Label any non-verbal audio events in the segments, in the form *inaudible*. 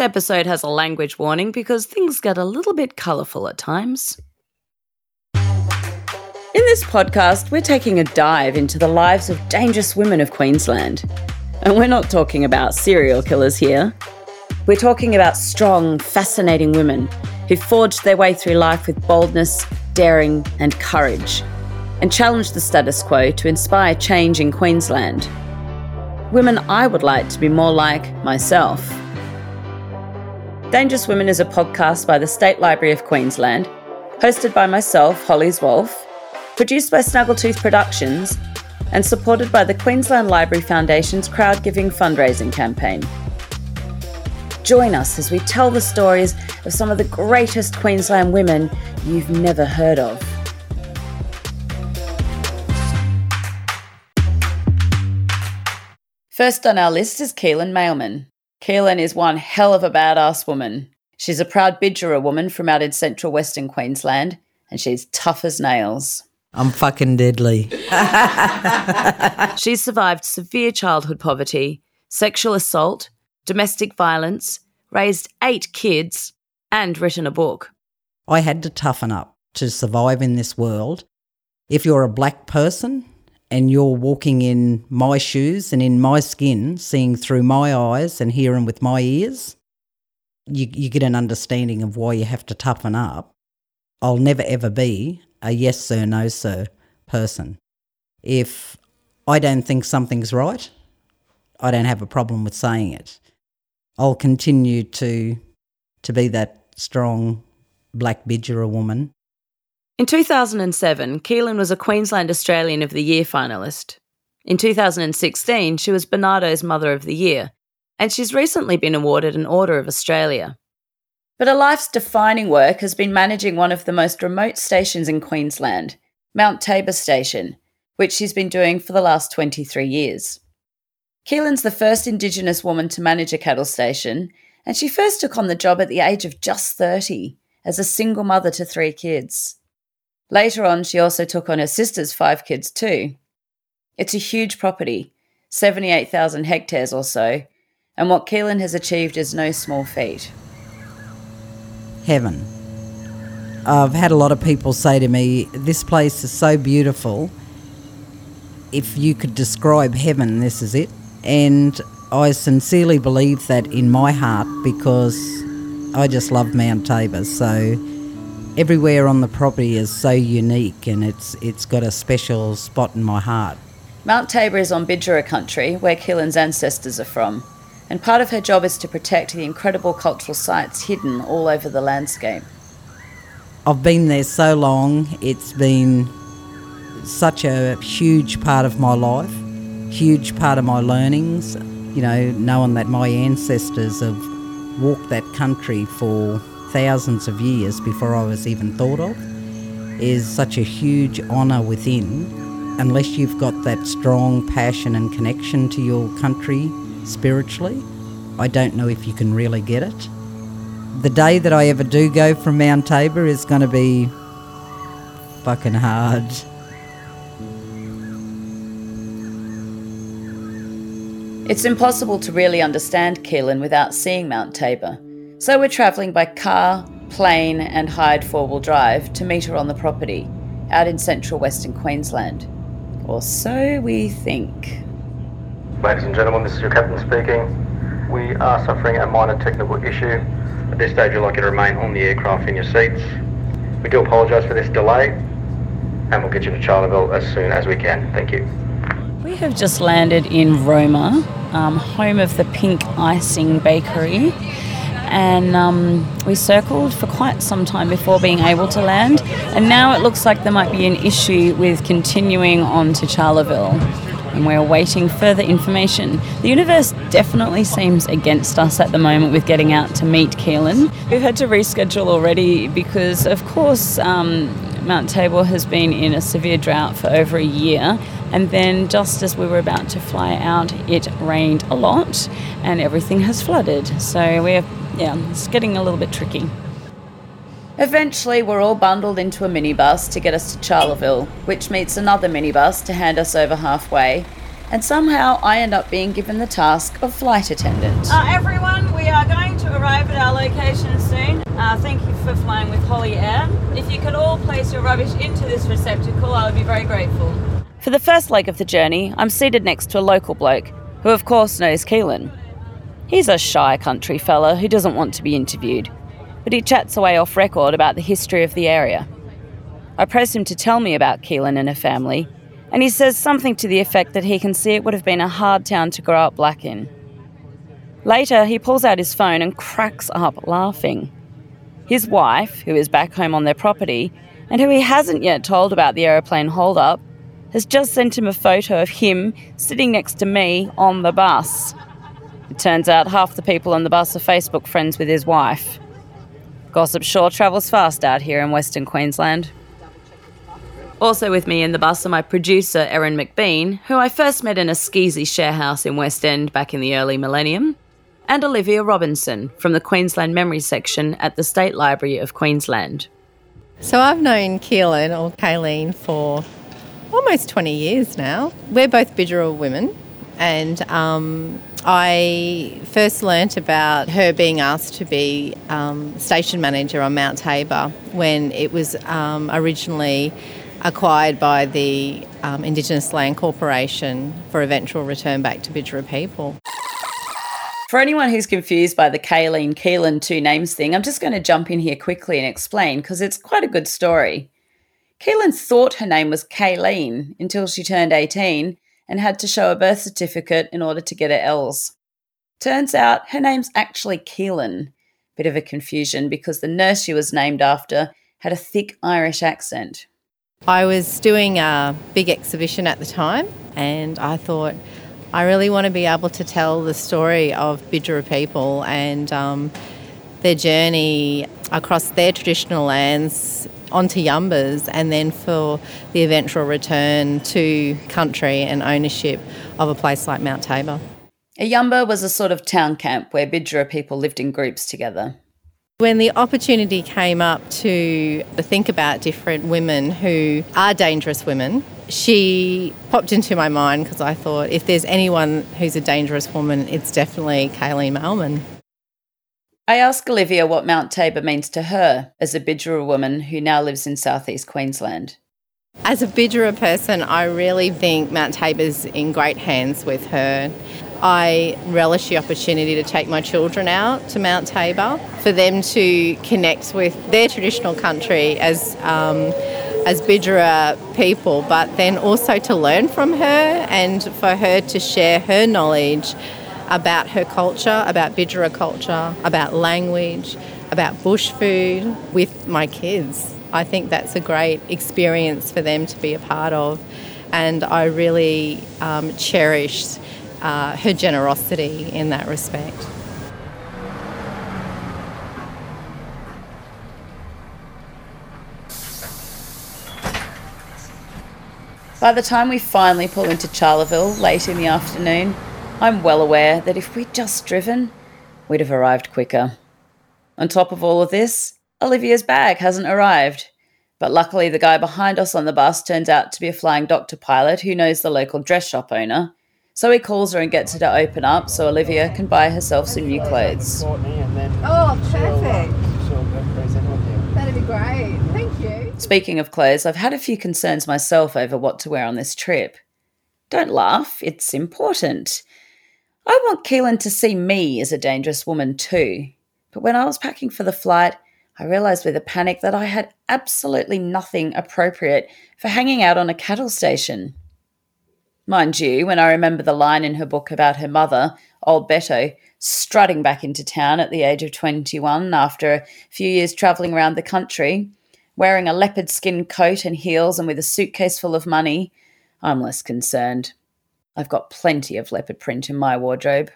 This episode has a language warning because things get a little bit colourful at times. In this podcast, we're taking a dive into the lives of dangerous women of Queensland. And we're not talking about serial killers here. We're talking about strong, fascinating women who forged their way through life with boldness, daring, and courage, and challenged the status quo to inspire change in Queensland. Women I would like to be more like myself. Dangerous Women is a podcast by the State Library of Queensland, hosted by myself, Holly Zwalf, produced by Snaggletooth Productions, and supported by the Queensland Library Foundation's crowd giving fundraising campaign. Join us as we tell the stories of some of the greatest Queensland women you've never heard of. First on our list is Keelan Mailman. Keelan is one hell of a badass woman. She's a proud Bidjara woman from out in central Western Queensland, and she's tough as nails. I'm fucking deadly. *laughs* She's survived severe childhood poverty, sexual assault, domestic violence, raised eight kids, and written a book. I had to toughen up to survive in this world. If you're a black person, and you're walking in my shoes and in my skin, seeing through my eyes and hearing with my ears, you, you get an understanding of why you have to toughen up. I'll never ever be a yes sir, no sir person. If I don't think something's right, I don't have a problem with saying it. I'll continue to to be that strong black Bidjara woman in 2007, Keelan was a Queensland Australian of the Year finalist. In 2016, she was Barnardo's Mother of the Year, and she's recently been awarded an Order of Australia. But her life's defining work has been managing one of the most remote stations in Queensland, Mount Tabor Station, which she's been doing for the last 23 years. Keelan's the first Indigenous woman to manage a cattle station, and she first took on the job at the age of just 30 as a single mother to three kids. Later on, she also took on her sister's five kids too. It's a huge property, 78,000 hectares or so, and what Keelan has achieved is no small feat. Heaven. I've had a lot of people say to me, This place is so beautiful. If you could describe heaven, this is it. And I sincerely believe that in my heart because I just love Mount Tabor. So everywhere on the property is so unique and it's it's got a special spot in my heart. Mount Tabor is on Bidjara country, where Keelan's ancestors are from, and part of her job is to protect the incredible cultural sites hidden all over the landscape. I've been there so long, it's been such a huge part of my life, huge part of my learnings, you know, knowing that my ancestors have walked that country for thousands of years before I was even thought of, is such a huge honour within. Unless you've got that strong passion and connection to your country spiritually, I don't know if you can really get it. The day that I ever do go from Mount Tabor is going to be fucking hard. It's impossible to really understand Keelan without seeing Mount Tabor. So we're travelling by car, plane, and hired four wheel drive to meet her on the property, out in central Western Queensland. Or so we think. Ladies and gentlemen, this is your captain speaking. We are suffering a minor technical issue. At this stage, we'd like you to remain on the aircraft in your seats. We do apologise for this delay, and we'll get you to Charleville as soon as we can. Thank you. We have just landed in Roma, um, home of the Pink Icing Bakery and um, we circled for quite some time before being able to land. And now it looks like there might be an issue with continuing on to Charleville. And we're awaiting further information. The universe definitely seems against us at the moment with getting out to meet Keelan. We've had to reschedule already because, of course, um, Mount Tabor has been in a severe drought for over a year. And then, just as we were about to fly out, it rained a lot and everything has flooded. So we're yeah, it's getting a little bit tricky. Eventually, we're all bundled into a minibus to get us to Charleville, which meets another minibus to hand us over halfway. And somehow I end up being given the task of flight attendant. Uh, everyone, we are going to arrive at our location soon. Uh, thank you for flying with Holly Air. If you could all place your rubbish into this receptacle, I would be very grateful. For the first leg of the journey, I'm seated next to a local bloke, who of course knows Keelan. He's a shy country fella who doesn't want to be interviewed, but he chats away off record about the history of the area. I press him to tell me about Keelan and her family, and he says something to the effect that he can see it would have been a hard town to grow up black in. Later, he pulls out his phone and cracks up laughing. His wife, who is back home on their property, and who he hasn't yet told about the aeroplane holdup, has just sent him a photo of him sitting next to me on the bus. It turns out half the people on the bus are Facebook friends with his wife. Gossip sure travels fast out here in Western Queensland. Also with me in the bus are my producer, Erin McBean, who I first met in a skeezy share house in West End back in the early millennium, and Olivia Robinson from the Queensland Memory Section at the State Library of Queensland. So I've known Keelan or Kayleen for almost 20 years now. We're both Bidjara women, and um, I first learnt about her being asked to be um, station manager on Mount Tabor when it was um, originally acquired by the um, Indigenous Land Corporation for eventual return back to Bidjara people. For anyone who's confused by the Kayleen Keelan two names thing, I'm just going to jump in here quickly and explain because it's quite a good story. Keelan thought her name was Kayleen until she turned 18 and had to show a birth certificate in order to get her L's. Turns out her name's actually Keelan. Bit of a confusion because the nurse she was named after had a thick Irish accent. I was doing a big exhibition at the time and I thought, I really want to be able to tell the story of Bidjara people and um, their journey across their traditional lands onto Yumbas and then for the eventual return to country and ownership of a place like Mount Tabor. A Yumba was a sort of town camp where Bidjara people lived in groups together. When the opportunity came up to think about different women who are dangerous women, she popped into my mind because I thought if there's anyone who's a dangerous woman, it's definitely Kayleen Mailman. I asked Olivia what Mount Tabor means to her as a Bidjara woman who now lives in southeast Queensland. As a Bidjara person, I really think Mount Tabor's in great hands with her. I relish the opportunity to take my children out to Mount Tabor for them to connect with their traditional country as um, as Bidjara people, but then also to learn from her and for her to share her knowledge about her culture, about Bidjara culture, about language, about bush food with my kids. I think that's a great experience for them to be a part of, and I really um, cherish uh, her generosity in that respect. By the time we finally pull into Charleville late in the afternoon, I'm well aware that if we'd just driven, we'd have arrived quicker. On top of all of this, Olivia's bag hasn't arrived. But luckily, the guy behind us on the bus turns out to be a flying doctor pilot who knows the local dress shop owner. So he calls her and gets her to open up so Olivia can buy herself some new clothes. Oh, perfect. That'd be great. Thank you. Speaking of clothes, I've had a few concerns myself over what to wear on this trip. Don't laugh, it's important. I want Keelan to see me as a dangerous woman too. But when I was packing for the flight, I realised with a panic that I had absolutely nothing appropriate for hanging out on a cattle station. Mind you, when I remember the line in her book about her mother, old Beto, strutting back into town at the age of 21 after a few years travelling around the country, wearing a leopard skin coat and heels and with a suitcase full of money, I'm less concerned. I've got plenty of leopard print in my wardrobe.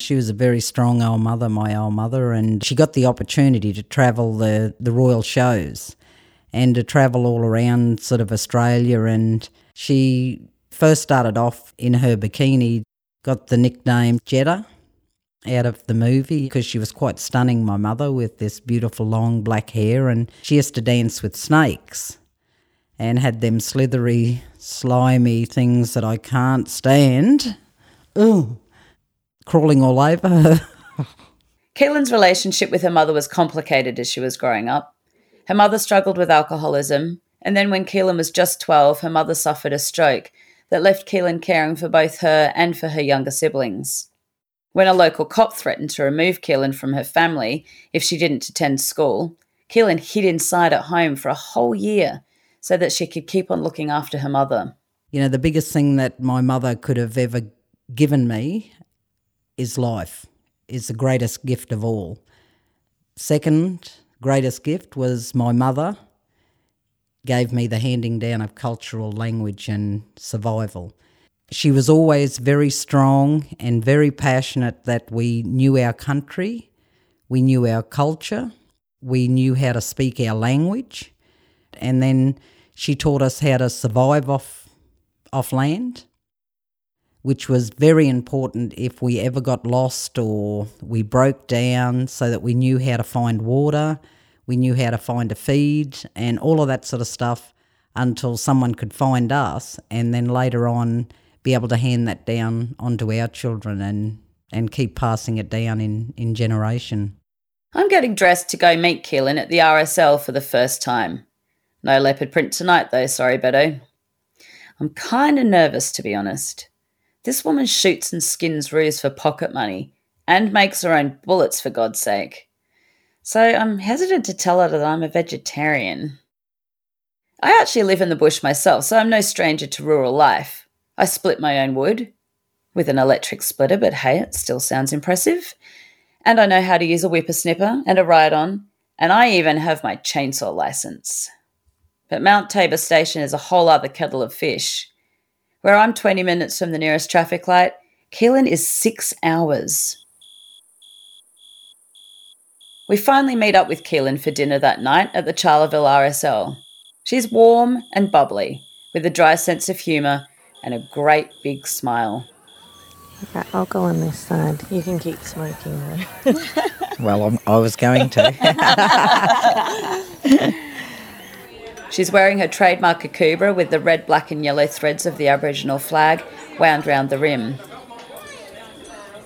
She was a very strong old mother, my old mother, and she got the opportunity to travel the, the royal shows and to travel all around sort of Australia. And she first started off in her bikini, got the nickname Jedda out of the movie because she was quite stunning, my mother, with this beautiful long black hair. And she used to dance with snakes and had them slithery, slimy things that I can't stand. Ooh, crawling all over *laughs* her. Keelan's relationship with her mother was complicated as she was growing up. Her mother struggled with alcoholism, and then when Keelan was just 12, her mother suffered a stroke that left Keelan caring for both her and for her younger siblings. When a local cop threatened to remove Keelan from her family if she didn't attend school, Keelan hid inside at home for a whole year so that she could keep on looking after her mother. You know, the biggest thing that my mother could have ever given me is life is the greatest gift of all. Second greatest gift was my mother gave me the handing down of cultural language and survival. She was always very strong and very passionate that we knew our country, we knew our culture, we knew how to speak our language, and then she taught us how to survive off off land which was very important if we ever got lost or we broke down so that we knew how to find water, we knew how to find a feed, and all of that sort of stuff until someone could find us and then later on be able to hand that down onto our children and, and keep passing it down in, in generation. I'm getting dressed to go meet Keelan at the RSL for the first time. No leopard print tonight, though, sorry, Beto. I'm kind of nervous, to be honest. This woman shoots and skins roos for pocket money and makes her own bullets, for God's sake. So I'm hesitant to tell her that I'm a vegetarian. I actually live in the bush myself, so I'm no stranger to rural life. I split my own wood with an electric splitter, but hey, it still sounds impressive. And I know how to use a whippersnipper and a ride on, and I even have my chainsaw license. But Mount Tabor Station is a whole other kettle of fish. Where I'm 20 minutes from the nearest traffic light, Keelan is six hours. We finally meet up with Keelan for dinner that night at the Charleville RSL. She's warm and bubbly, with a dry sense of humour and a great big smile. Okay, I'll go on this side. You can keep smoking though. *laughs* well, I'm, I was going to. *laughs* She's wearing her trademark Akubra with the red, black, and yellow threads of the Aboriginal flag wound round the rim.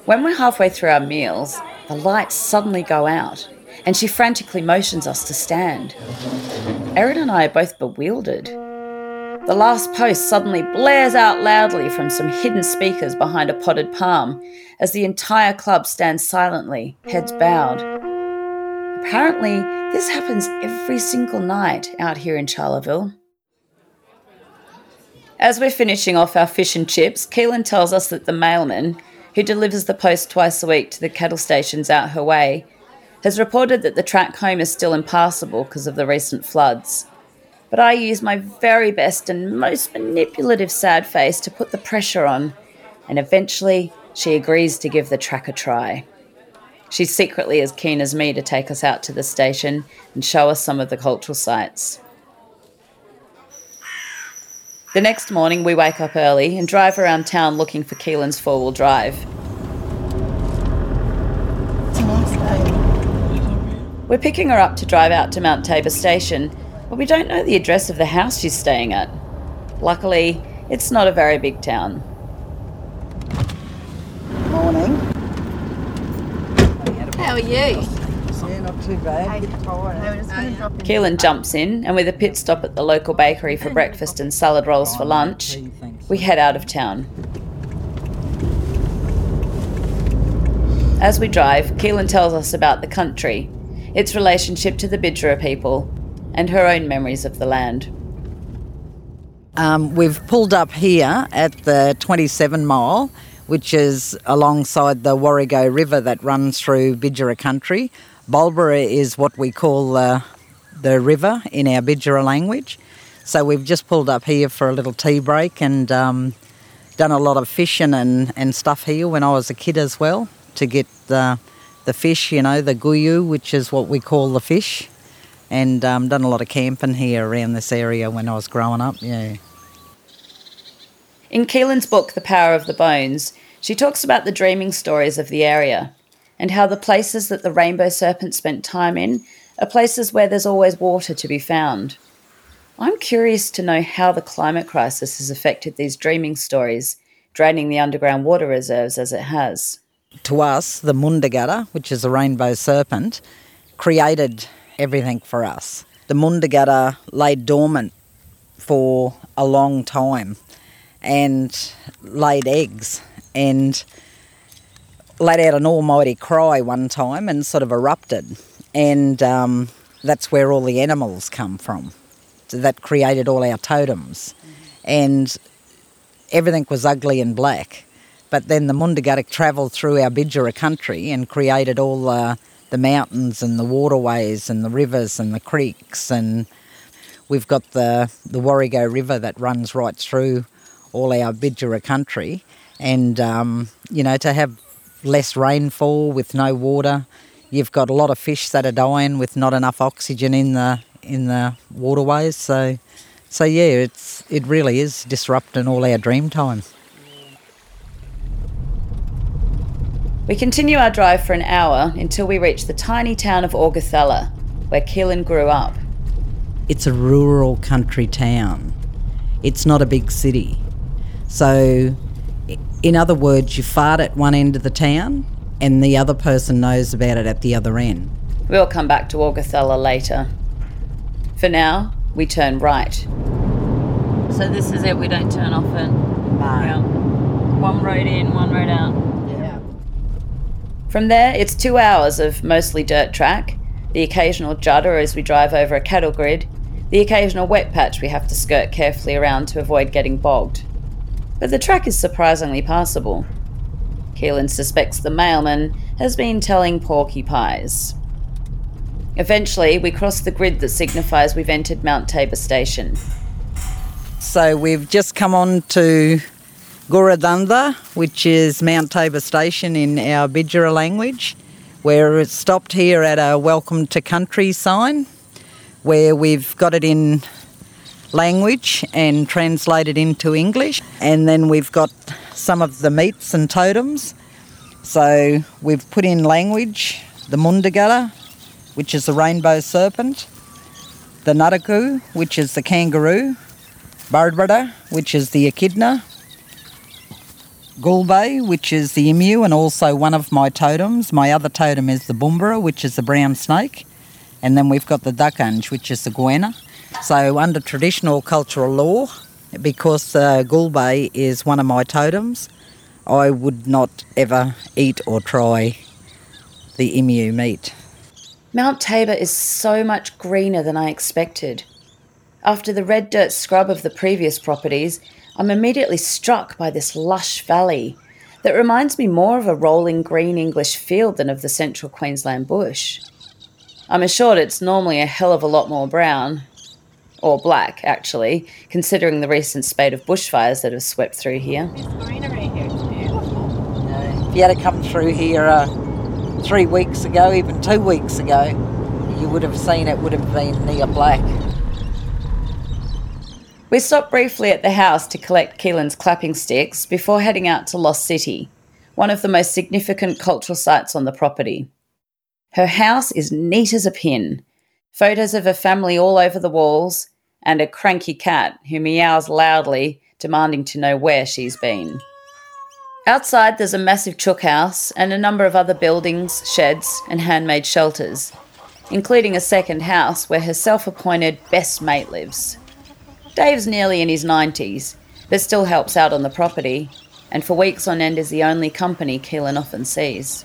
When we're halfway through our meals, the lights suddenly go out, and she frantically motions us to stand. Erin and I are both bewildered. The last post suddenly blares out loudly from some hidden speakers behind a potted palm as the entire club stands silently, heads bowed. Apparently, this happens every single night out here in Charleville. As we're finishing off our fish and chips, Keelan tells us that the mailman, who delivers the post twice a week to the cattle stations out her way, has reported that the track home is still impassable because of the recent floods. But I use my very best and most manipulative sad face to put the pressure on, and eventually she agrees to give the track a try. She's secretly as keen as me to take us out to the station and show us some of the cultural sites. The next morning, we wake up early and drive around town looking for Keelan's four wheel drive. We're picking her up to drive out to Mount Tabor Station, but we don't know the address of the house she's staying at. Luckily, it's not a very big town. Morning. How are you? Yeah, not too bad. Keelan jumps in, and with a pit stop at the local bakery for breakfast and salad rolls for lunch, we head out of town. As we drive, Keelan tells us about the country, its relationship to the Bidjara people, and her own memories of the land. Um, we've pulled up here at the 27 mile which is alongside the Warrego River that runs through Bidjara country. Bulbara is what we call uh, the river in our Bidjara language. So we've just pulled up here for a little tea break and um, done a lot of fishing and, and stuff here when I was a kid as well to get the, the fish, you know, the guyu, which is what we call the fish. And um, done a lot of camping here around this area when I was growing up, yeah. In Keelan's book, The Power of the Bones, she talks about the dreaming stories of the area and how the places that the rainbow serpent spent time in are places where there's always water to be found. I'm curious to know how the climate crisis has affected these dreaming stories, draining the underground water reserves as it has. To us, the Mundagata, which is a rainbow serpent, created everything for us. The Mundagata lay dormant for a long time and laid eggs and let out an almighty cry one time and sort of erupted. And um, that's where all the animals come from. That created all our totems. And everything was ugly and black. But then the Mundagatik travelled through our Bidjara country and created all the, the mountains and the waterways and the rivers and the creeks. And we've got the, the Warrego River that runs right through all our Bidjara country. And, um, you know, to have less rainfall with no water, you've got a lot of fish that are dying with not enough oxygen in the in the waterways. So, so yeah, it's it really is disrupting all our dream time. We continue our drive for an hour until we reach the tiny town of Augathella, where Keelan grew up. It's a rural country town. It's not a big city. So, in other words, you fart at one end of the town and the other person knows about it at the other end. We'll come back to Augathella later. For now, we turn right. So this is it, we don't turn off it. Yeah. One road in, one road out. Yeah. From there, it's two hours of mostly dirt track, the occasional judder as we drive over a cattle grid, the occasional wet patch we have to skirt carefully around to avoid getting bogged. But the track is surprisingly passable. Keelan suspects the mailman has been telling porcupines. Eventually, we cross the grid that signifies we've entered Mount Tabor Station. So we've just come on to Guradanda, which is Mount Tabor Station in our Bidjara language. We're stopped here at a welcome to country sign where we've got it in language and translated into English. And then we've got some of the meats and totems. So we've put in language the Mundagata, which is the rainbow serpent, the Nutaku, which is the kangaroo, Barbara, which is the echidna, Gulbay, which is the emu and also one of my totems. My other totem is the Bumbara, which is the brown snake. And then we've got the Duckange, which is the goanna. So under traditional cultural law, because uh, Gulbay is one of my totems, I would not ever eat or try the emu meat. Mount Tabor is so much greener than I expected. After the red dirt scrub of the previous properties, I'm immediately struck by this lush valley that reminds me more of a rolling green English field than of the central Queensland bush. I'm assured it's normally a hell of a lot more brown, or black actually, considering the recent spate of bushfires that have swept through here. If you had come through here uh, three weeks ago, even two weeks ago, you would have seen it would have been near black. We stopped briefly at the house to collect Keelan's clapping sticks before heading out to Lost City, one of the most significant cultural sites on the property. Her house is neat as a pin, photos of her family all over the walls, and a cranky cat who meows loudly, demanding to know where she's been. Outside, there's a massive chook house and a number of other buildings, sheds, and handmade shelters, including a second house where her self appointed best mate lives. Dave's nearly in his 90s, but still helps out on the property, and for weeks on end is the only company Keelan often sees.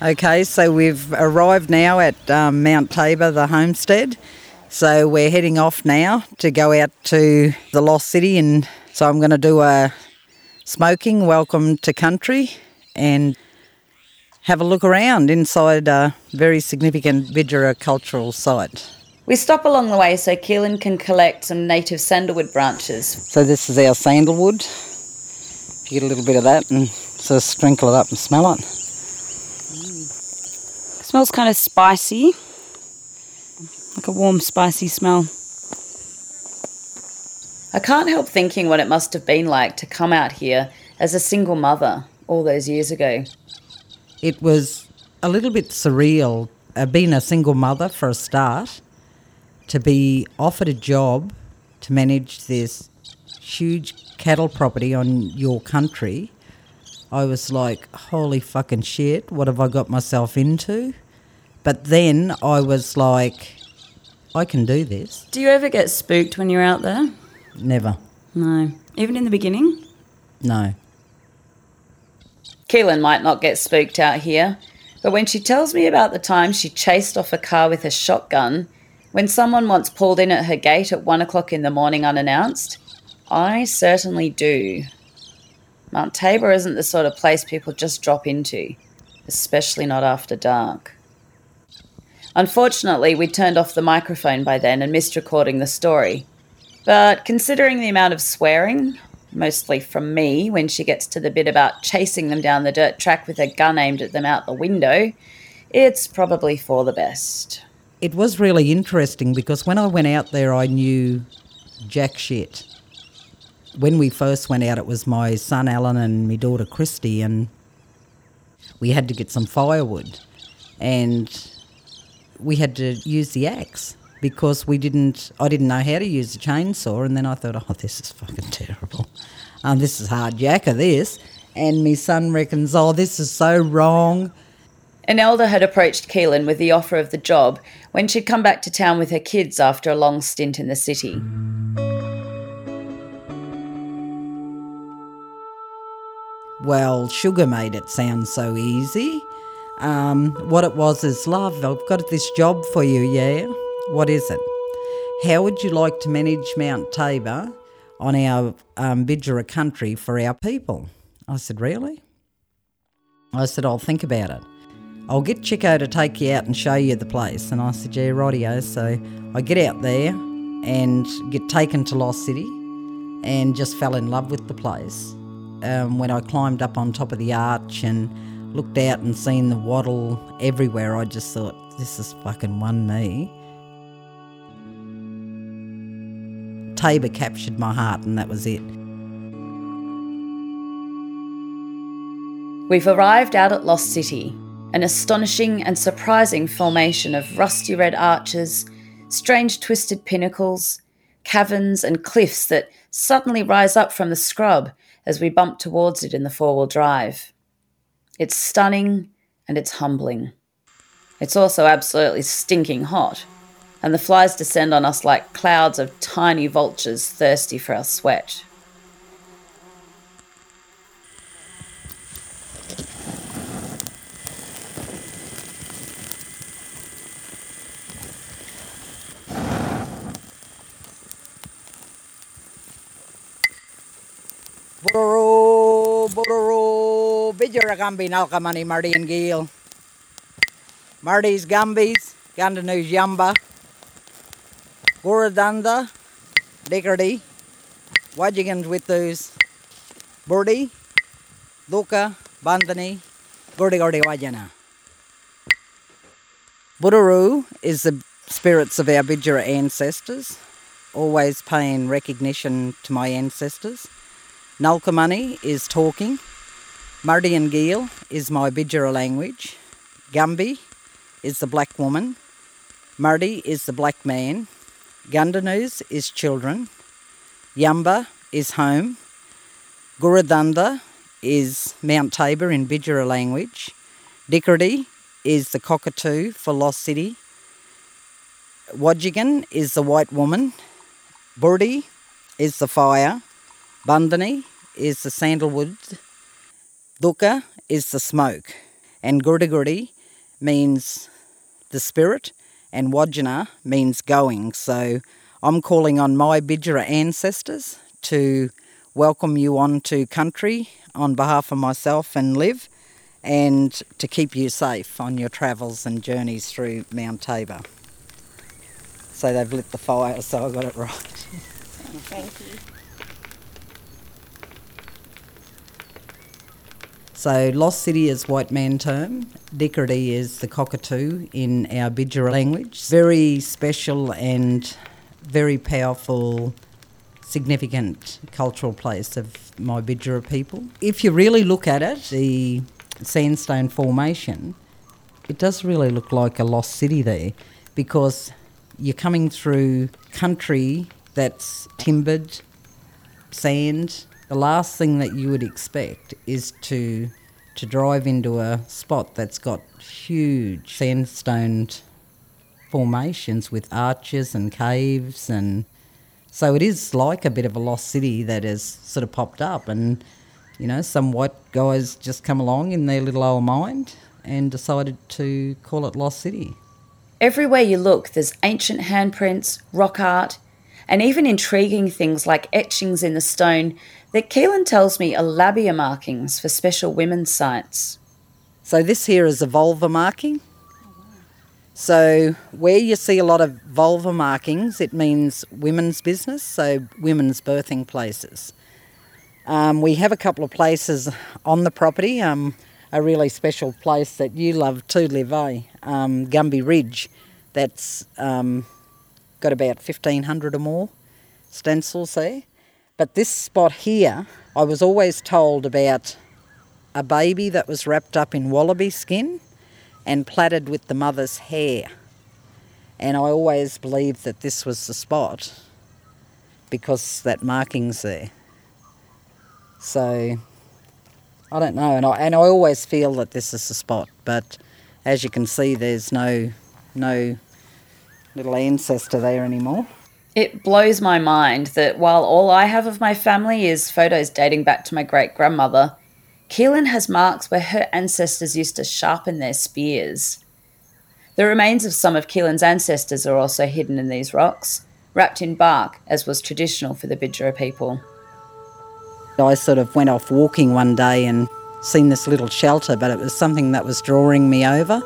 Okay, so we've arrived now at um, Mount Tabor, the homestead. So we're heading off now to go out to the Lost City, and so I'm going to do a smoking welcome to country and have a look around inside a very significant Bidjara cultural site. We stop along the way so Keelan can collect some native sandalwood branches. So this is our sandalwood. If you get a little bit of that and sort of sprinkle it up and smell it. Smells kind of spicy, like a warm, spicy smell. I can't help thinking what it must have been like to come out here as a single mother all those years ago. It was a little bit surreal, uh, being a single mother for a start, to be offered a job to manage this huge cattle property on your country I was like, holy fucking shit, what have I got myself into? But then I was like, I can do this. Do you ever get spooked when you're out there? Never. No. Even in the beginning? No. Keelan might not get spooked out here, but when she tells me about the time she chased off a car with a shotgun, when someone once pulled in at her gate at one o'clock in the morning unannounced, I certainly do. Mount Tabor isn't the sort of place people just drop into, especially not after dark. Unfortunately, we turned off the microphone by then and missed recording the story. But considering the amount of swearing, mostly from me when she gets to the bit about chasing them down the dirt track with a gun aimed at them out the window, it's probably for the best. It was really interesting because when I went out there, I knew jack shit. When we first went out, it was my son Alan and my daughter Christy, and we had to get some firewood. And we had to use the axe because we didn't. I didn't know how to use a chainsaw, and then I thought, oh, this is fucking terrible. Um, this is hard jacker. This, and my son reckons, oh, this is so wrong. An elder had approached Keelan with the offer of the job when she'd come back to town with her kids after a long stint in the city. Well, Sugar made it sound so easy. Um, what it was is, love, I've got this job for you, yeah? What is it? How would you like to manage Mount Tabor on our um, Bidjara country for our people? I said, Really? I said, I'll think about it. I'll get Chico to take you out and show you the place. And I said, Yeah, rightio. So I get out there and get taken to Lost City and just fell in love with the place. Um, when I climbed up on top of the arch and looked out and seen the wattle everywhere, I just thought, this is fucking one me. Tabor captured my heart, and that was it. We've arrived out at Lost City, an astonishing and surprising formation of rusty red arches, strange twisted pinnacles, caverns, and cliffs that suddenly rise up from the scrub as we bump towards it in the four wheel drive. It's stunning and it's humbling. It's also absolutely stinking hot, and the flies descend on us like clouds of tiny vultures thirsty for our sweat. Bororo, Bidjara Gambi, Nalkamani, Marty and Giel. Marty's Gambis, Gandanu's Yamba, Goradanda, Dickardy, Wajigans with those, Burdi, Luka, Bandani, Gordi Gordi Wajana. Buduru is the spirits of our Bidjara ancestors, always paying recognition to my ancestors. Nulkamani is talking. Mardi and Geel is my Bidjara language. Gumby is the black woman. Mardi is the black man. Gundanoos is children. Yamba is home. Guradunda is Mount Tabor in Bidjara language. Dickardy is the cockatoo for Lost City. Wajigan is the white woman. Burdi is the fire. Bandani is the sandalwood. Dukkha is the smoke. And Gurdigurdi means the spirit, and Wajana means going. So I'm calling on my Bidjara ancestors to welcome you onto country on behalf of myself and Liv, and to keep you safe on your travels and journeys through Mount Tabor. So they've lit the fire, so I got it right. Thank you. So Lost City is white man term. Dickardy is the cockatoo in our Bidjara language. Very special and very powerful, significant cultural place of my Bidjara people. If you really look at it, the sandstone formation, it does really look like a lost city there because you're coming through country that's timbered, sand, The last thing that you would expect is to to drive into a spot that's got huge sandstone formations with arches and caves and so it is like a bit of a lost city that has sort of popped up and you know some white guys just come along in their little old mind and decided to call it lost city. Everywhere you look, there's ancient handprints, rock art, and even intriguing things like etchings in the stone that Keelan tells me are labia markings for special women's sites. So this here is a vulva marking. So where you see a lot of vulva markings, it means women's business, so women's birthing places. Um, we have a couple of places on the property. Um, a really special place that you love to live, eh? Um, Gumby Ridge. That's um, got about 1,500 or more stencils there. But this spot here, I was always told about a baby that was wrapped up in wallaby skin and plaited with the mother's hair. And I always believed that this was the spot because that marking's there. So I don't know, and I and I always feel that this is the spot, but as you can see, there's no no little ancestor there anymore. It blows my mind that while all I have of my family is photos dating back to my great grandmother, Keelan has marks where her ancestors used to sharpen their spears. The remains of some of Keelan's ancestors are also hidden in these rocks, wrapped in bark, as was traditional for the Bidjara people. I sort of went off walking one day and seen this little shelter, but it was something that was drawing me over.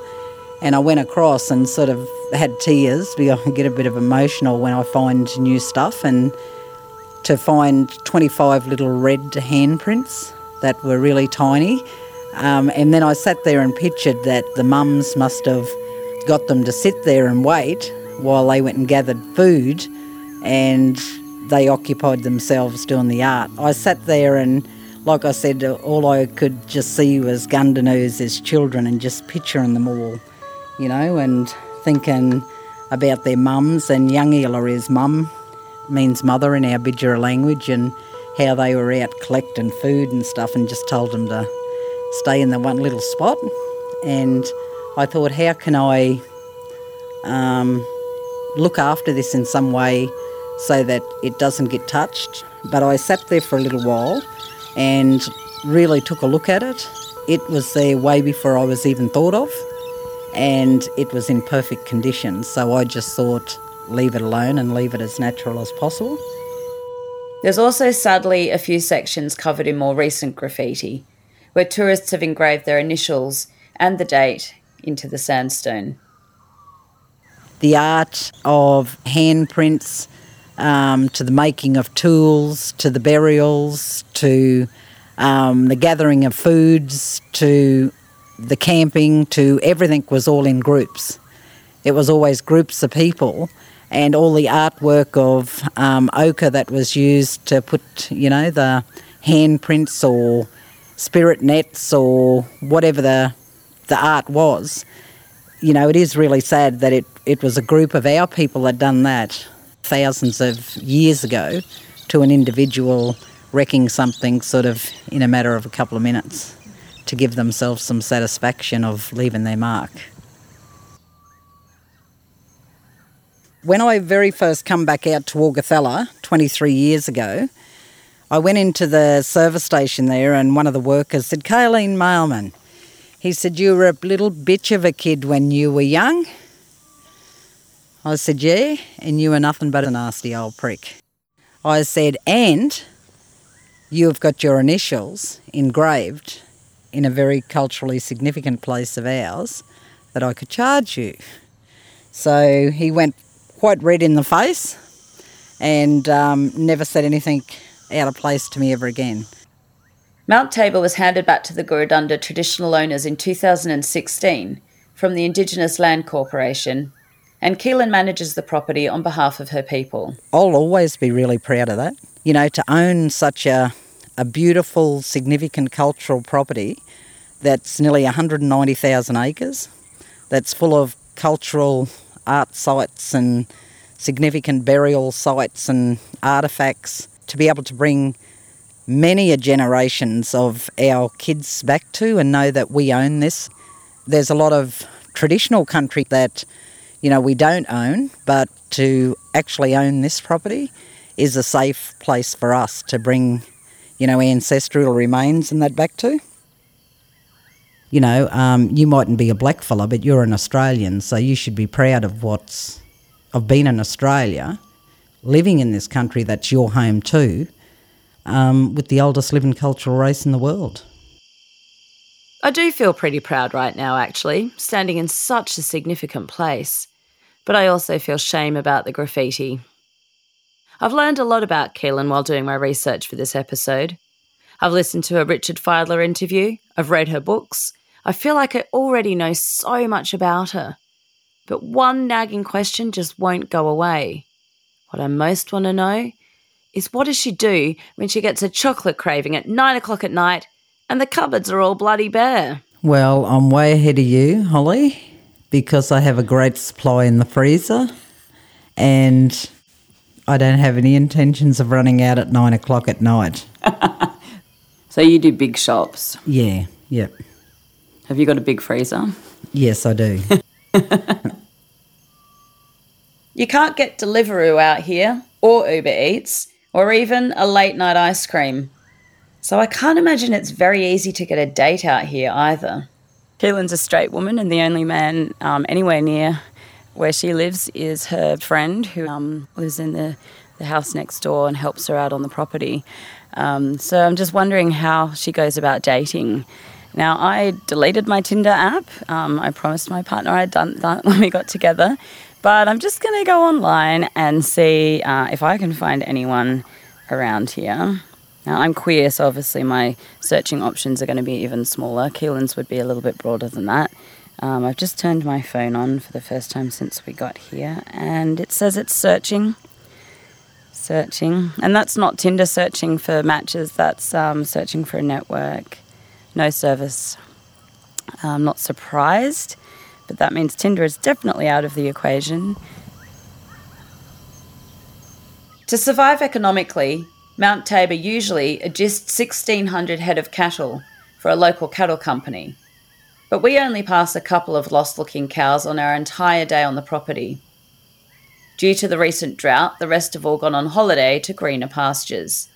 And I went across and sort of had tears because I get a bit of emotional when I find new stuff. And to find 25 little red handprints that were really tiny. Um, and then I sat there and pictured that the mums must have got them to sit there and wait while they went and gathered food. And they occupied themselves doing the art. I sat there and, like I said, all I could just see was Gundanoos as children and just picturing them all, you know, and thinking about their mums. And Yangila is mum, means mother in our Bidjara language, and how they were out collecting food and stuff and just told them to stay in the one little spot. And I thought, how can I um, look after this in some way so that it doesn't get touched. But I sat there for a little while and really took a look at it. It was there way before I was even thought of, and it was in perfect condition. So I just thought, leave it alone and leave it as natural as possible. There's also sadly a few sections covered in more recent graffiti, where tourists have engraved their initials and the date into the sandstone. The art of handprints um, to the making of tools, to the burials, to um, the gathering of foods, to the camping, to everything was all in groups. It was always groups of people, and all the artwork of um, ochre that was used to put, you know, the handprints or spirit nets or whatever the the art was. You know, it is really sad that it, it was a group of our people that done that thousands of years ago to an individual wrecking something sort of in a matter of a couple of minutes to give themselves some satisfaction of leaving their mark. When I very first come back out to Augathella 23 years ago, I went into the service station there and one of the workers said, Kayleen Mailman, he said, you were a little bitch of a kid when you were young. I said, Yeah, and you were nothing but a nasty old prick. I said, And you have got your initials engraved in a very culturally significant place of ours that I could charge you. So he went quite red in the face and um, never said anything out of place to me ever again. Mount Tabor was handed back to the Gurudunda traditional owners in 2016 from the Indigenous Land Corporation and Keelan manages the property on behalf of her people. I'll always be really proud of that. You know, to own such a, a beautiful, significant cultural property that's nearly 190,000 acres, that's full of cultural art sites and significant burial sites and artefacts, to be able to bring many a generations of our kids back to and know that we own this. There's a lot of traditional country that, you know, we don't own, but to actually own this property is a safe place for us to bring, you know, ancestral remains and that back to. You know, um, you mightn't be a black fella, but you're an Australian, so you should be proud of what's of being in Australia, living in this country that's your home too, um, with the oldest living cultural race in the world. I do feel pretty proud right now, actually, standing in such a significant place. But I also feel shame about the graffiti. I've learned a lot about Kayleen while doing my research for this episode. I've listened to a Richard Fidler interview, I've read her books. I feel like I already know so much about her. But one nagging question just won't go away. What I most want to know is what does she do when she gets a chocolate craving at nine o'clock at night and the cupboards are all bloody bare? Well, I'm way ahead of you, Holly, because I have a great supply in the freezer and I don't have any intentions of running out at nine o'clock at night. *laughs* So you do big shops. Yeah, yep. Have you got a big freezer? Yes, I do. *laughs* You can't get Deliveroo out here, or Uber Eats, or even a late night ice cream. So I can't imagine it's very easy to get a date out here either. Kayleen's a straight woman, and the only man um, anywhere near where she lives is her friend who um, lives in the, the house next door and helps her out on the property. Um, so I'm just wondering how she goes about dating. Now, I deleted my Tinder app. Um, I promised my partner I'd done that *laughs* when we got together. But I'm just going to go online and see uh, if I can find anyone around here. Now, I'm queer, so obviously my searching options are going to be even smaller. Kayleen's would be a little bit broader than that. Um, I've just turned my phone on for the first time since we got here, and it says it's searching. Searching. And that's not Tinder searching for matches, that's um, searching for a network. No service. I'm not surprised, but that means Tinder is definitely out of the equation. To survive economically, Mount Tabor usually agists 1,600 head of cattle for a local cattle company. But we only pass a couple of lost looking cows on our entire day on the property. Due to the recent drought, the rest have all gone on holiday to greener pastures.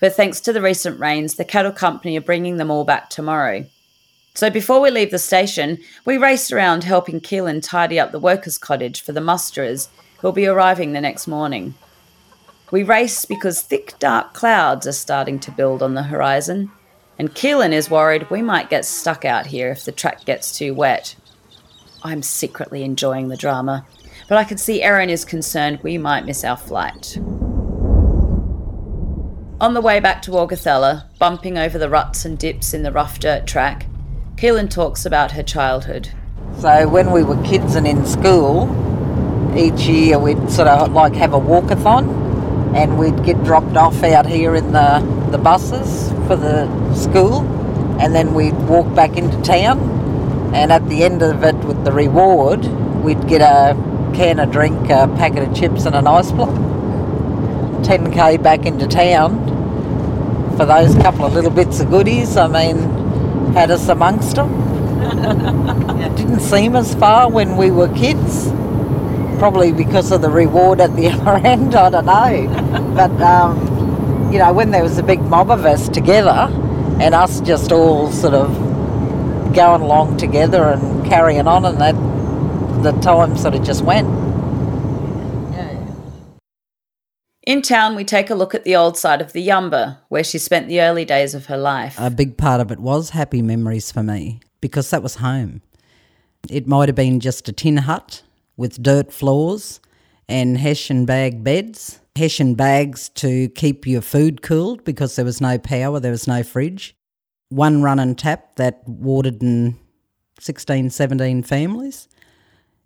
But thanks to the recent rains, the cattle company are bringing them all back tomorrow. So before we leave the station, we race around helping Kayleen tidy up the workers' cottage for the musterers who'll be arriving the next morning. We race because thick, dark clouds are starting to build on the horizon, and Kayleen is worried we might get stuck out here if the track gets too wet. I'm secretly enjoying the drama, but I can see Erin is concerned we might miss our flight. On the way back to Augathella, bumping over the ruts and dips in the rough dirt track, Kayleen talks about her childhood. So when we were kids and in school, each year we'd sort of like have a walkathon and we'd get dropped off out here in the, the buses for the school and then we'd walk back into town and at the end of it with the reward we'd get a can of drink, a packet of chips and an ice block. 10k back into town for those couple of little bits of goodies. I mean, had us amongst them. *laughs* it didn't seem as far when we were kids probably because of the reward at the *laughs* other end, I don't know. But, um, you know, when there was a big mob of us together and us just all sort of going along together and carrying on, and that the time sort of just went. Yeah. In town, we take a look at the old side of the Yumba, where she spent the early days of her life. A big part of it was happy memories for me because that was home. It might have been just a tin hut with dirt floors and hessian bag beds, hessian bags to keep your food cooled because there was no power, there was no fridge. One run and tap that watered in 16, 17 families.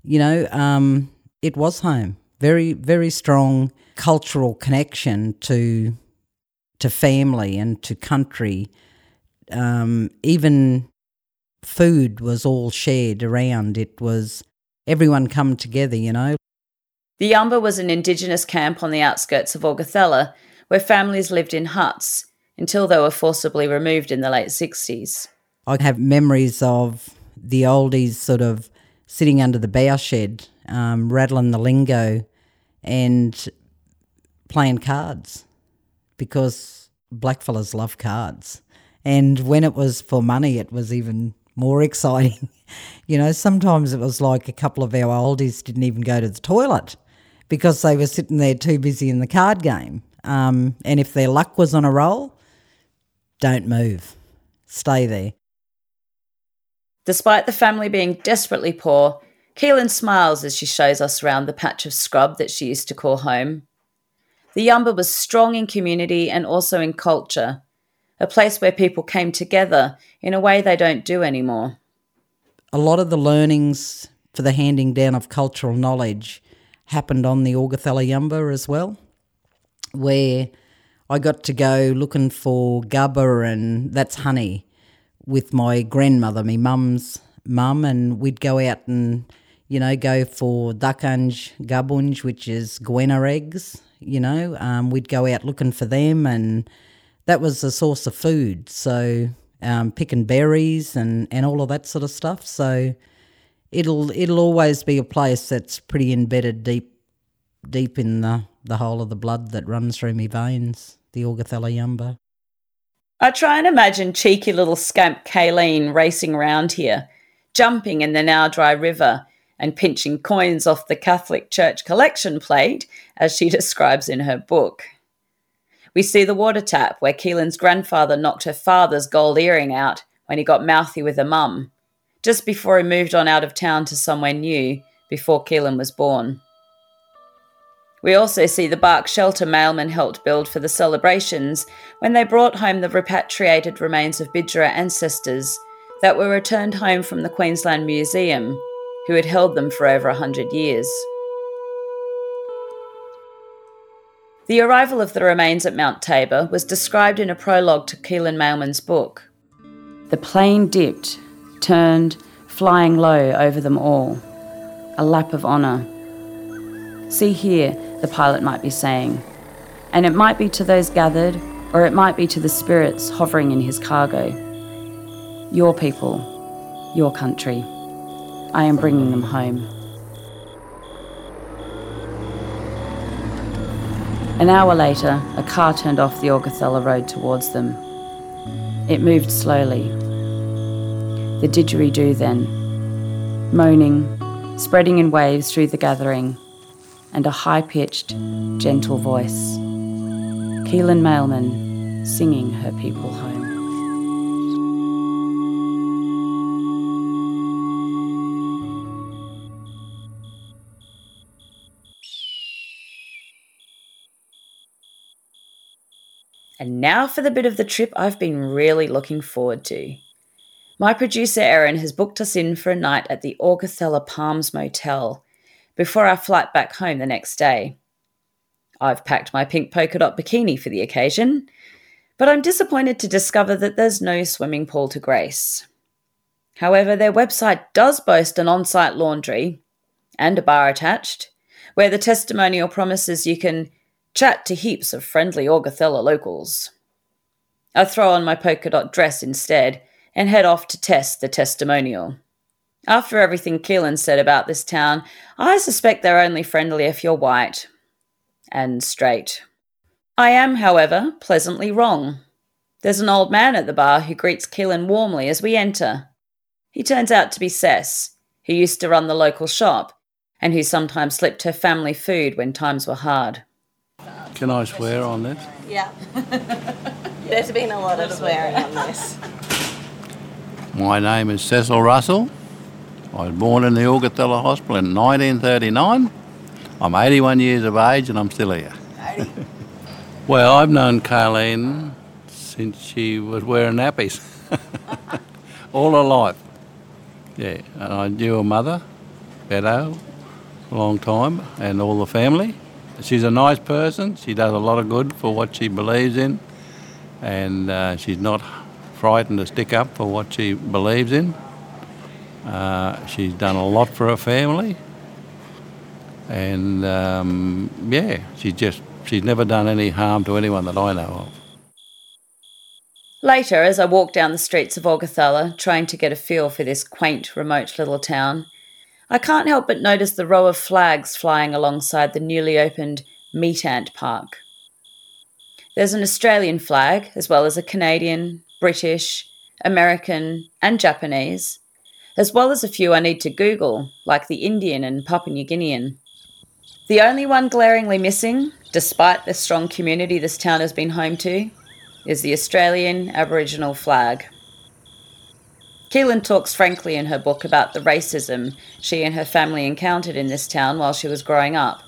You know, um, it was home. Very, very strong cultural connection to to family and to country. Um, even food was all shared around. It was everyone come together, you know. The Yumba was an indigenous camp on the outskirts of Augathella where families lived in huts, until they were forcibly removed in the late 60s. I have memories of the oldies sort of sitting under the bough shed, um, rattling the lingo and playing cards because blackfellas love cards. And when it was for money, it was even more *laughs* exciting. you know, sometimes it was like a couple of our oldies didn't even go to the toilet because they were sitting there too busy in the card game. Um, and if their luck was on a roll, don't move, stay there. Despite the family being desperately poor, Kayleen smiles as she shows us around the patch of scrub that she used to call home. The Yumba was strong in community and also in culture, a place where people came together in a way they don't do anymore. A lot of the learnings for the handing down of cultural knowledge happened on the Augathella Yumba as well, where I got to go looking for gubba and that's honey with my grandmother, my mum's mum, and we'd go out and, you know, go for duckunge, gubunge, which is goanna eggs, you know. Um, we'd go out looking for them and that was a source of food. So um, picking berries and, and all of that sort of stuff. So it'll it'll always be a place that's pretty embedded deep deep in the, the whole of the blood that runs through me veins the Augathella Yumba. I try and imagine cheeky little scamp Kayleen racing round here, jumping in the now dry river and pinching coins off the Catholic Church collection plate, as she *laughs* describes in her book. We see the water tap where Kayleen's grandfather knocked her father's gold earring out when he got mouthy with her mum, just before he moved on out of town to somewhere new before Kayleen was born. We also see the bark shelter Mailman helped build for the celebrations when they brought home the repatriated remains of Bidjara ancestors that were returned home from the Queensland Museum, who had held them for over a hundred years. The arrival of the remains at Mount Tabor was described in a prologue to Kayleen Mailman's book. The plane dipped, turned, flying low over them all. A lap of honour. See here, the pilot might be saying. And it might be to those gathered, or it might be to the spirits hovering in his cargo. Your people, your country. I am bringing them home. An hour later, a car turned off the Augathella road towards them. It moved slowly. The didgeridoo then, moaning, spreading in waves through the gathering, and a high pitched, gentle voice. Kayleen Mailman singing her people home. And now for the bit of the trip I've been really looking forward to. My producer Erin has booked us in for a night at the Augathella Palms Motel before our flight back home the next day. I've packed my pink polka dot bikini for the occasion, but I'm disappointed to discover that there's no swimming pool to grace. However, their website does boast an on site laundry and a bar attached, where the testimonial promises you can chat to heaps of friendly Augathella locals. I throw on my polka dot dress instead and head off to test the testimonial. After everything Kayleen said about this town, I suspect they're only friendly if you're white and straight. I am, however, pleasantly wrong. There's an old man at the bar who greets Kayleen warmly as we enter. He turns out to be Cess, who used to run the local shop and who sometimes slipped her family food when times were hard. Can I swear on this? Yeah. *laughs* There's been a lot of swearing on this. My name is Cecil Russell. I was born in the Augathella Hospital in 1939. I'm 81 years of age and I'm still here. *laughs* well, I've known Kayleen since she was wearing nappies *laughs* all her life. Yeah, and I knew her mother, Beto, a long time, and all the family. She's a nice person. She does a lot of good for what she believes in, and uh, she's not frightened to stick up for what she believes in. Uh, she's done a lot for her family, and um, yeah, she's just she's never done any harm to anyone that I know of. Later, as I walked down the streets of Augathella, trying to get a feel for this quaint, remote little town, I can't help but notice the row of flags flying alongside the newly opened Meat Ant Park. There's an Australian flag, as well as a Canadian, British, American, and Japanese, as well as a few I need to Google, like the Indian and Papua New Guinean. The only one glaringly missing, despite the strong community this town has been home to, is the Australian Aboriginal flag. Kayleen talks frankly in her book about the racism she and her family encountered in this town while she was growing up.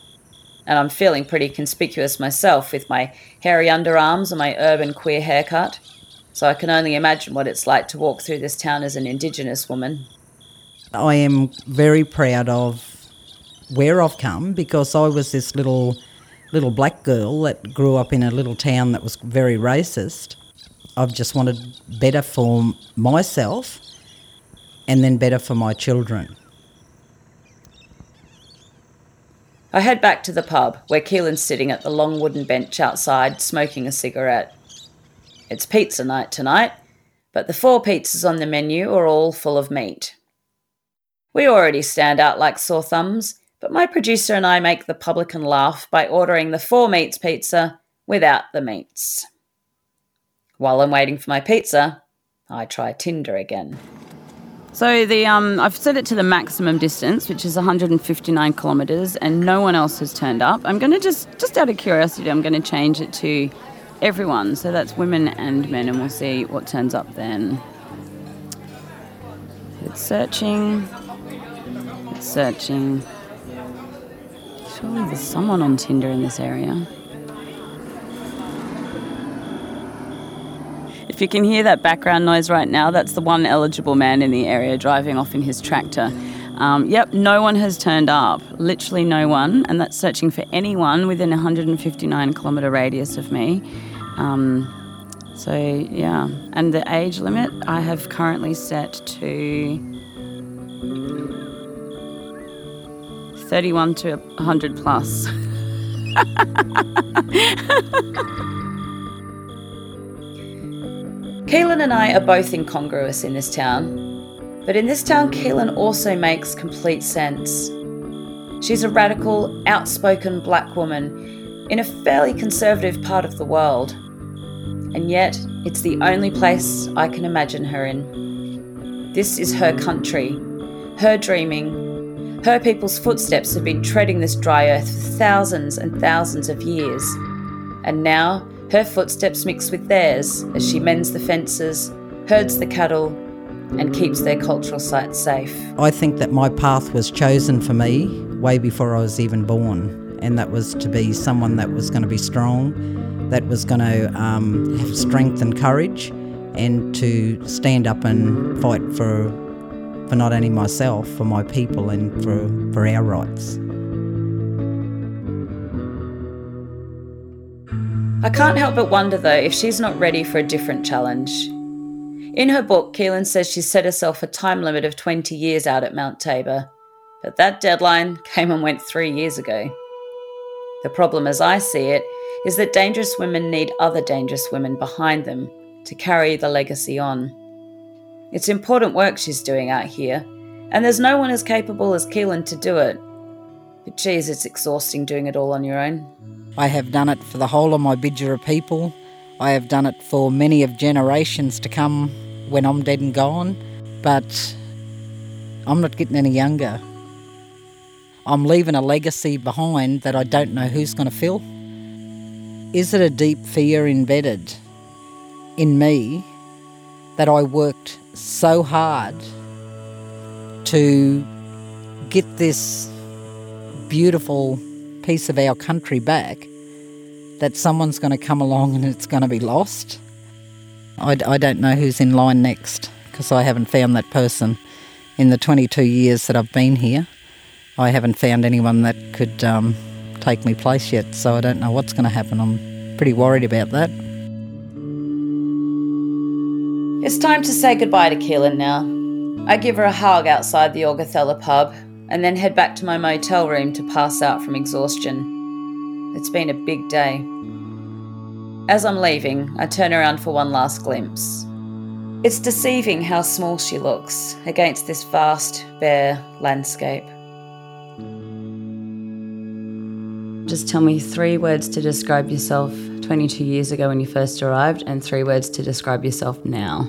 And I'm feeling pretty conspicuous myself with my hairy underarms and my urban queer haircut, so I can only imagine what it's like to walk through this town as an Indigenous woman. I am very proud of where I've come because I was this little little black girl that grew up in a little town that was very racist. I've just wanted better for myself and then better for my children. I head back to the pub where Kayleen's sitting at the long wooden bench outside smoking a cigarette. It's pizza night tonight, but the four pizzas on the menu are all full of meat. We already stand out like sore thumbs, but my producer and I make the publican laugh by ordering the four meats pizza without the meats. While I'm waiting for my pizza, I try Tinder again. So the um, I've set it to the maximum distance, which is 159 kilometres, and no one else has turned up. I'm going to just, just out of curiosity, I'm going to change it to everyone. So that's women and men, and we'll see what turns up then. It's searching. It's searching. Surely there's someone on Tinder in this area. If you can hear that background noise right now, that's the one eligible man in the area driving off in his tractor. Um, yep, no one has turned up. Literally no one, and that's searching for anyone within a 159 kilometre radius of me. Um, so, yeah. And the age limit I have currently set to 31 to 100 plus. *laughs* Kayleen and I are both incongruous in this town, but in this town, Kayleen also makes complete sense. She's a radical, outspoken black woman in a fairly conservative part of the world, and yet it's the only place I can imagine her in. This is her country, her dreaming, her people's footsteps have been treading this dry earth for thousands and thousands of years. And now her footsteps mix with theirs as she mends the fences, herds the cattle, and keeps their cultural sites safe. I think that my path was chosen for me way before I was even born, and that was to be someone that was going to be strong, that was going to um, have strength and courage, and to stand up and fight for for not only myself, for my people, and for, for our rights. I can't help but wonder though if she's not ready for a different challenge. In her book, Kayleen says she set herself a time limit of 20 years out at Mount Tabor, but that deadline *laughs* came and went three years ago. The problem, as I see it, is that dangerous women need other dangerous women behind them to carry the legacy on. It's important work she's doing out here, and there's no one as capable as Kayleen to do it. But geez, it's exhausting doing it all on your own. I have done it for the whole of my Bidjara people. I have done it for many of generations to come when I'm dead and gone, but I'm not getting any younger. I'm leaving a legacy behind that I don't know who's going to fill. Is it a deep fear embedded in me that I worked so hard to get this beautiful piece of our country back that someone's going to come along and it's going to be lost. I, I don't know who's in line next because I haven't found that person in the 22 years that I've been here. I haven't found anyone that could um, take me place yet, so I don't know what's going to happen. I'm pretty worried about that. It's time to say goodbye to Kayleen now. I give her a hug outside the Augathella pub and then head back to my motel room to pass out from exhaustion. It's been a big day. As I'm leaving, I turn around for one last glimpse. It's deceiving how small she looks against this vast, bare landscape. Just tell me three words to describe yourself 22 years ago when you first arrived, and three words to describe yourself now.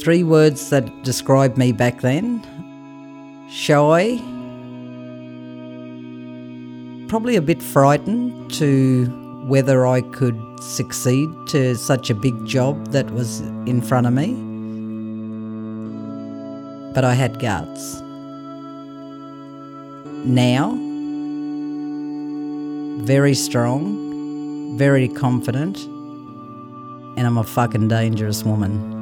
Three words that describe me back then shy, probably a bit frightened to whether I could succeed to such a big job that was in front of me. But I had guts. Now, very strong, very confident, and I'm a fucking dangerous woman.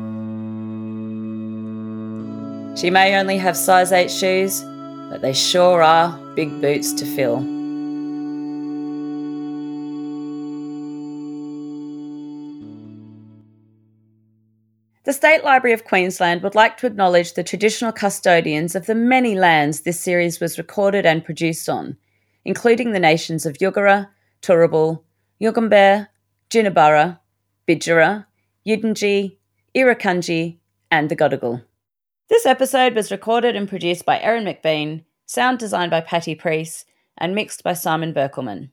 She may only have size 8 shoes, but they sure are big boots to fill. The State Library of Queensland would like to acknowledge the traditional custodians of the many lands this series was recorded and produced on, including the nations of Yugara, Turrbal, Yugambeh, Jinibara, Bidjara, Yidinji, Irukandji, and the Gadigal. This episode was recorded and produced by Erin McBean, sound designed by Patty Priest, and mixed by Simon Berkelman.